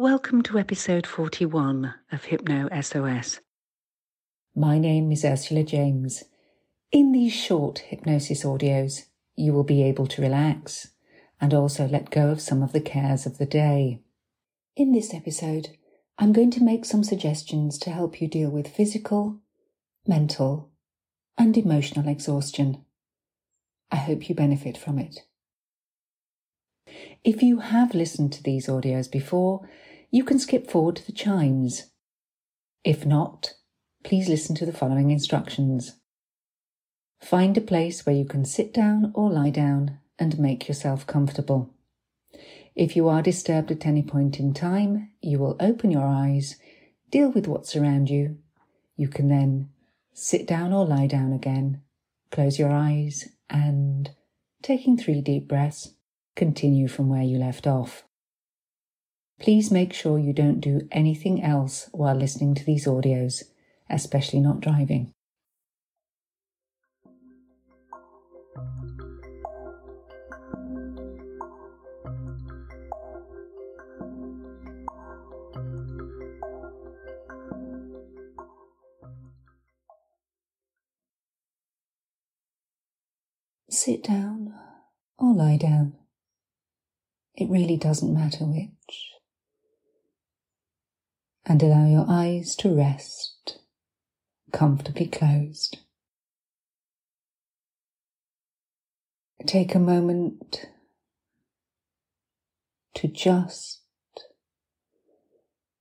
Welcome to episode 41 of Hypno SOS. My name is Ursula James. In these short hypnosis audios, you will be able to relax and also let go of some of the cares of the day. In this episode, I'm going to make some suggestions to help you deal with physical, mental, and emotional exhaustion. I hope you benefit from it. If you have listened to these audios before, you can skip forward to the chimes. If not, please listen to the following instructions. Find a place where you can sit down or lie down and make yourself comfortable. If you are disturbed at any point in time, you will open your eyes, deal with what's around you. You can then sit down or lie down again, close your eyes, and, taking three deep breaths, continue from where you left off. Please make sure you don't do anything else while listening to these audios, especially not driving. Sit down or lie down. It really doesn't matter which. And allow your eyes to rest, comfortably closed. Take a moment to just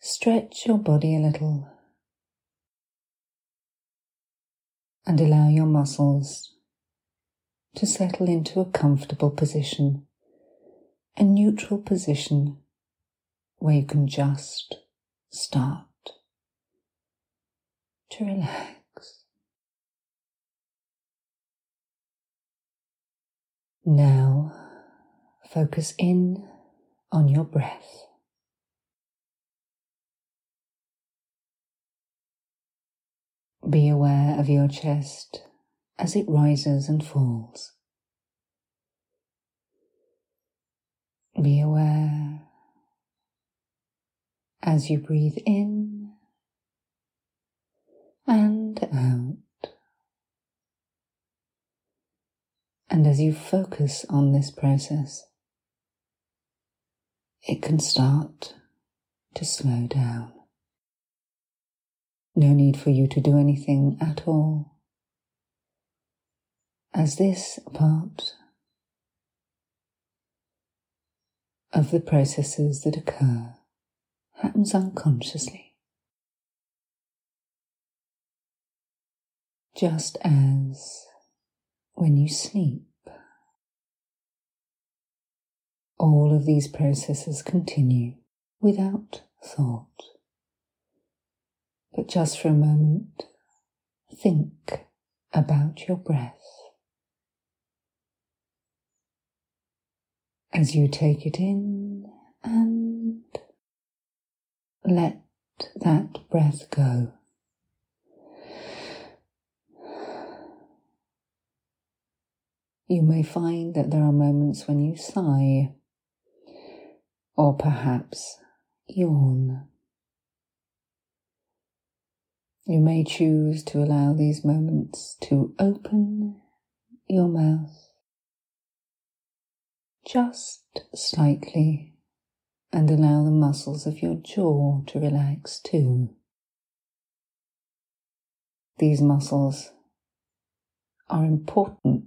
stretch your body a little and allow your muscles to settle into a comfortable position, a neutral position where you can just start to relax. Now focus in on your breath. Be aware of your chest as it rises and falls. Be aware as you breathe in and out. And as you focus on this process, it can start to slow down. No need for you to do anything at all as this part of the processes that occur happens unconsciously. Just as when you sleep, all of these processes continue without thought. But just for a moment, think about your breath. as you take it in and let that breath go. You may find that there are moments when you sigh or perhaps yawn. You may choose to allow these moments to open your mouth just slightly and allow the muscles of your jaw to relax too. These muscles are important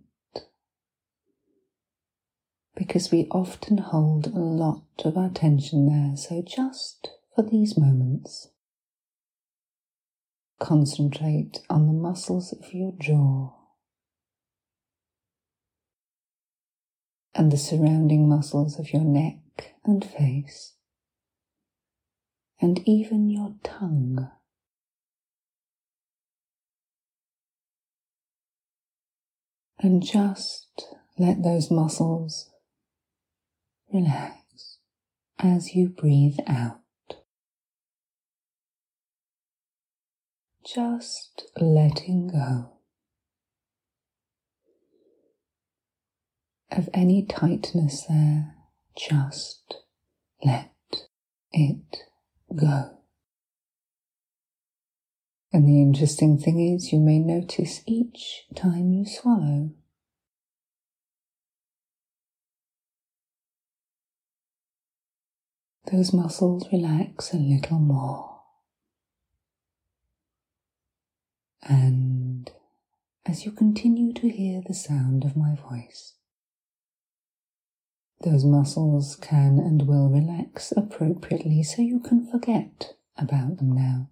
because we often hold a lot of our tension there, so just for these moments, concentrate on the muscles of your jaw and the surrounding muscles of your neck and face, and even your tongue. And just let those muscles relax as you breathe out. Just letting go. of any tightness there, just let it go. And the interesting thing is, you may notice each time you swallow. Those muscles relax a little more. And as you continue to hear the sound of my voice, those muscles can and will relax appropriately so you can forget about them now.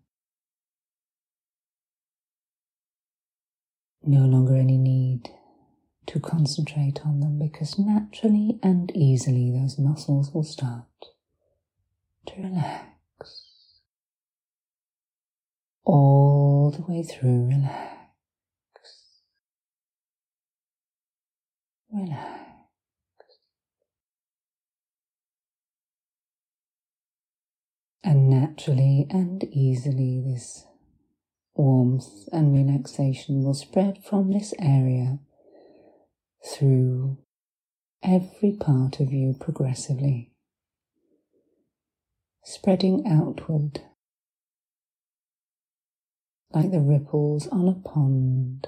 No longer any need to concentrate on them because naturally and easily those muscles will start to relax. All the way through, relax. Relax. And naturally and easily, this warmth and relaxation will spread from this area through every part of you progressively, spreading outward like the ripples on a pond,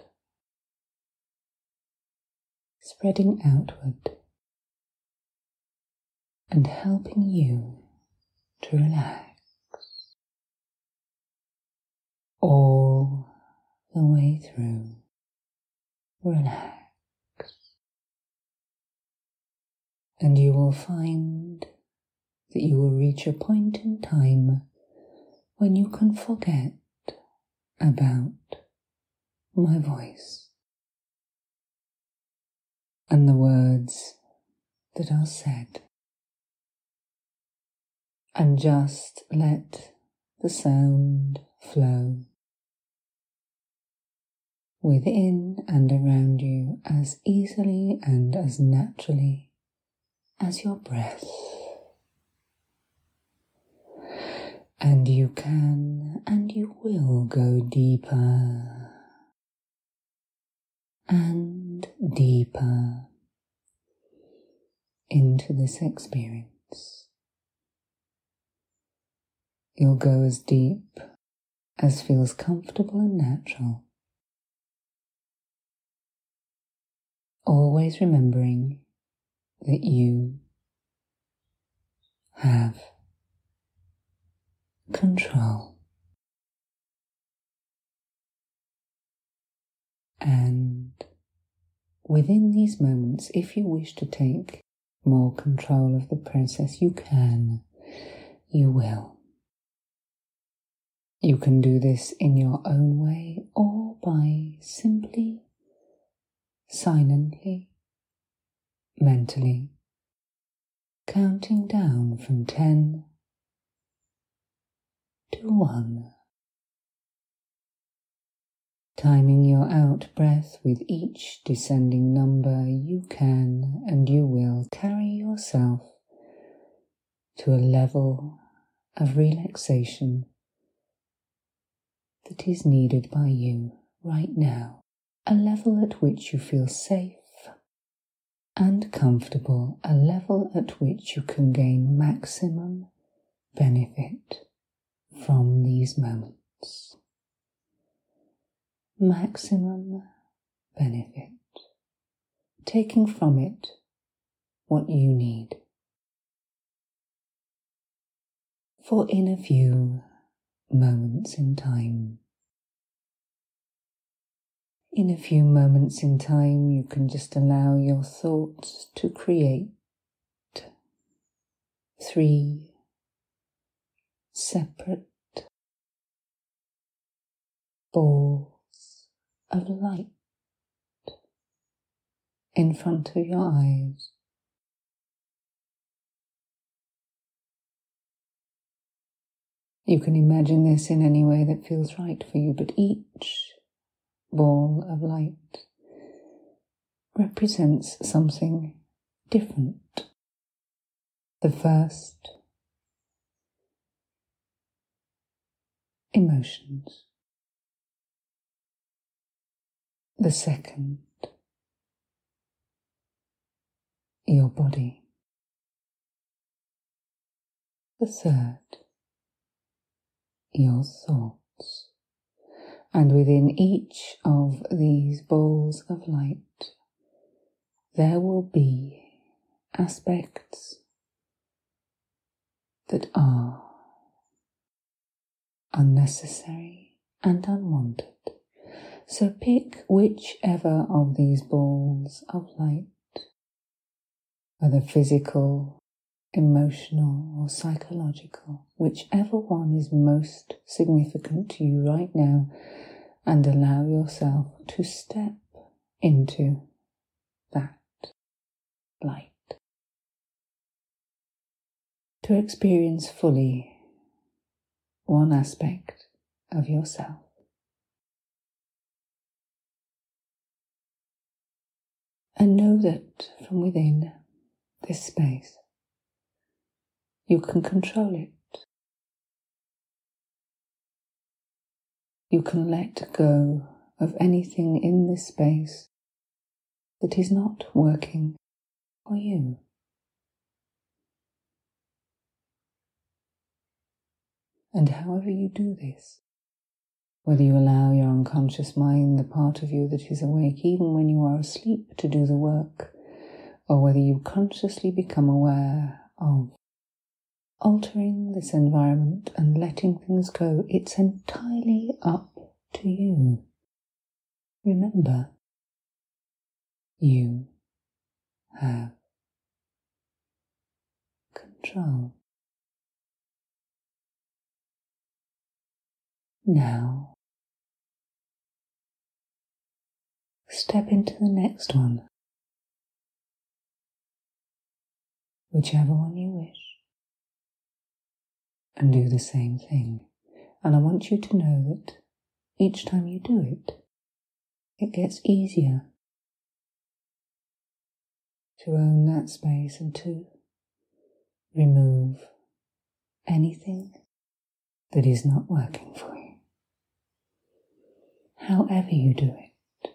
spreading outward and helping you to relax all the way through. Relax. And you will find that you will reach a point in time when you can forget about my voice and the words that are said and just let the sound flow within and around you as easily and as naturally as your breath. And you can and you will go deeper and deeper into this experience. You'll go as deep as feels comfortable and natural. Always remembering that you have control. And within these moments, if you wish to take more control of the process, you can, you will. You can do this in your own way or by simply, silently, mentally counting down from 10 to 1. Timing your out breath with each descending number, you can and you will carry yourself to a level of relaxation that is needed by you right now, a level at which you feel safe and comfortable, a level at which you can gain maximum benefit from these moments. Maximum benefit, taking from it what you need. For in a few moments in time. In a few moments in time, you can just allow your thoughts to create three separate balls of light in front of your eyes. You can imagine this in any way that feels right for you, but each ball of light represents something different. The first, emotions. The second, your body. The third, your thoughts. And within each of these balls of light, there will be aspects that are unnecessary and unwanted. So pick whichever of these balls of light, whether physical, emotional, or psychological, whichever one is most significant to you right now, and allow yourself to step into that light. To experience fully one aspect of yourself. And know that from within this space, you can control it. You can let go of anything in this space that is not working for you. And however you do this, whether you allow your unconscious mind, the part of you that is awake even when you are asleep, to do the work, or whether you consciously become aware of altering this environment and letting things go, it's entirely up to you. Remember, you have control. Now, step into the next one, whichever one you wish, and do the same thing. And I want you to know that each time you do it, it gets easier to own that space and to remove anything that is not working for you however you do it.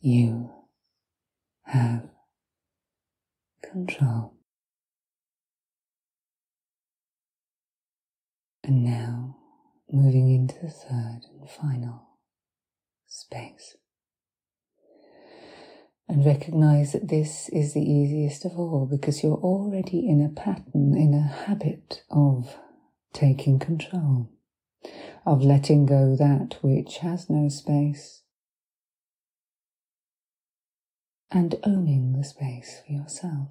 You have And now moving into the third and final space. And recognize that this is the easiest of all because you're already in a pattern, in a habit of taking control, of letting go that which has no space, and owning the space for yourself.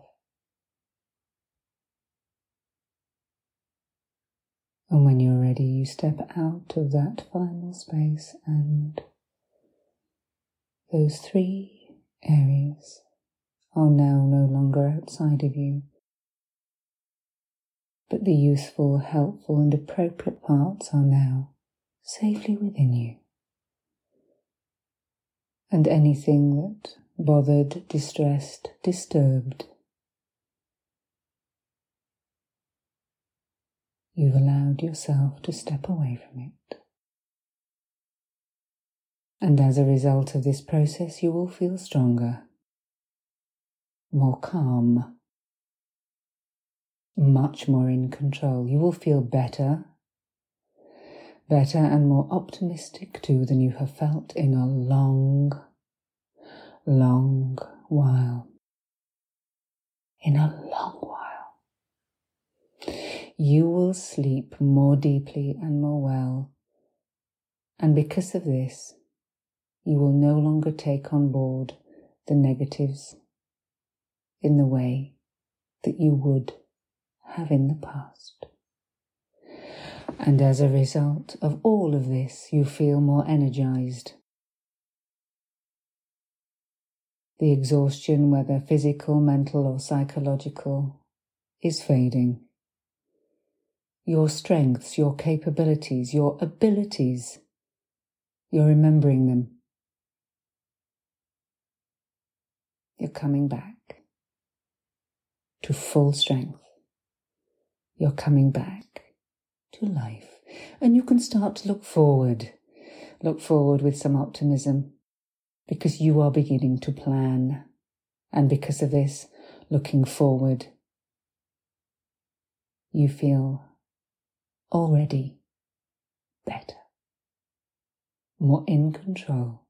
And when you're ready, you step out of that final space, and those three areas are now no longer outside of you but the useful, helpful, and appropriate parts are now safely within you. And anything that bothered, distressed, disturbed, you've allowed yourself to step away from it. And as a result of this process, you will feel stronger, more calm, much more in control. You will feel better, better and more optimistic too than you have felt in a long, long while. In a long. You will sleep more deeply and more well. And because of this, you will no longer take on board the negatives in the way that you would have in the past. And as a result of all of this, you feel more energized. The exhaustion, whether physical, mental, or psychological, is fading. Your strengths, your capabilities, your abilities, you're remembering them. You're coming back to full strength you're coming back to life. And you can start to look forward. Look forward with some optimism because you are beginning to plan And because of this, looking forward, you feel already better, more in control,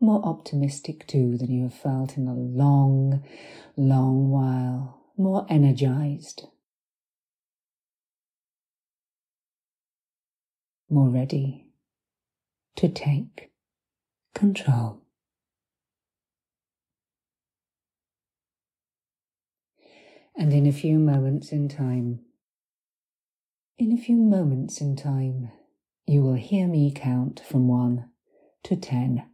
more optimistic too than you have felt in a long, long while, more energized, more ready to take control. And in a few moments in time, in a few moments in time, you will hear me count from one to ten.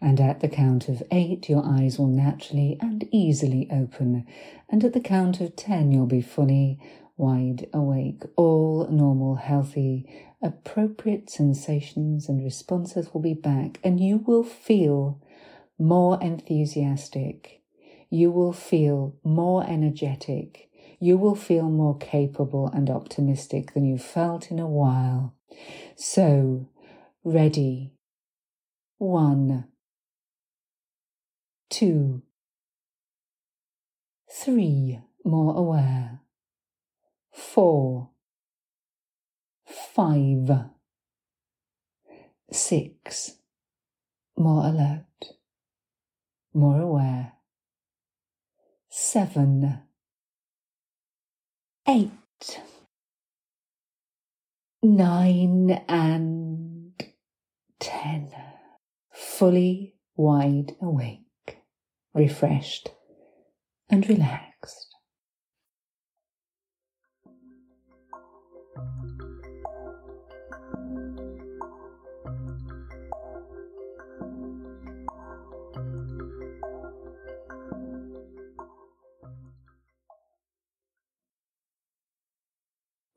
And at the count of eight, your eyes will naturally and easily open. And at the count of ten, you'll be fully wide awake. All normal, healthy, appropriate sensations and responses will be back, and you will feel more enthusiastic. You will feel more energetic. You will feel more capable and optimistic than you've felt in a while. So, ready. One, two, three, more aware. Four, five, six, more alert, more aware. Seven, eight, nine, and ten. Fully wide awake, refreshed, and relaxed.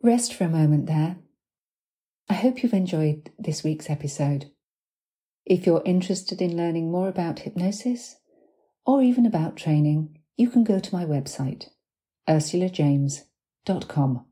Rest for a moment there. I hope you've enjoyed this week's episode. If you're interested in learning more about hypnosis or even about training, you can go to my website, ursulajames.com.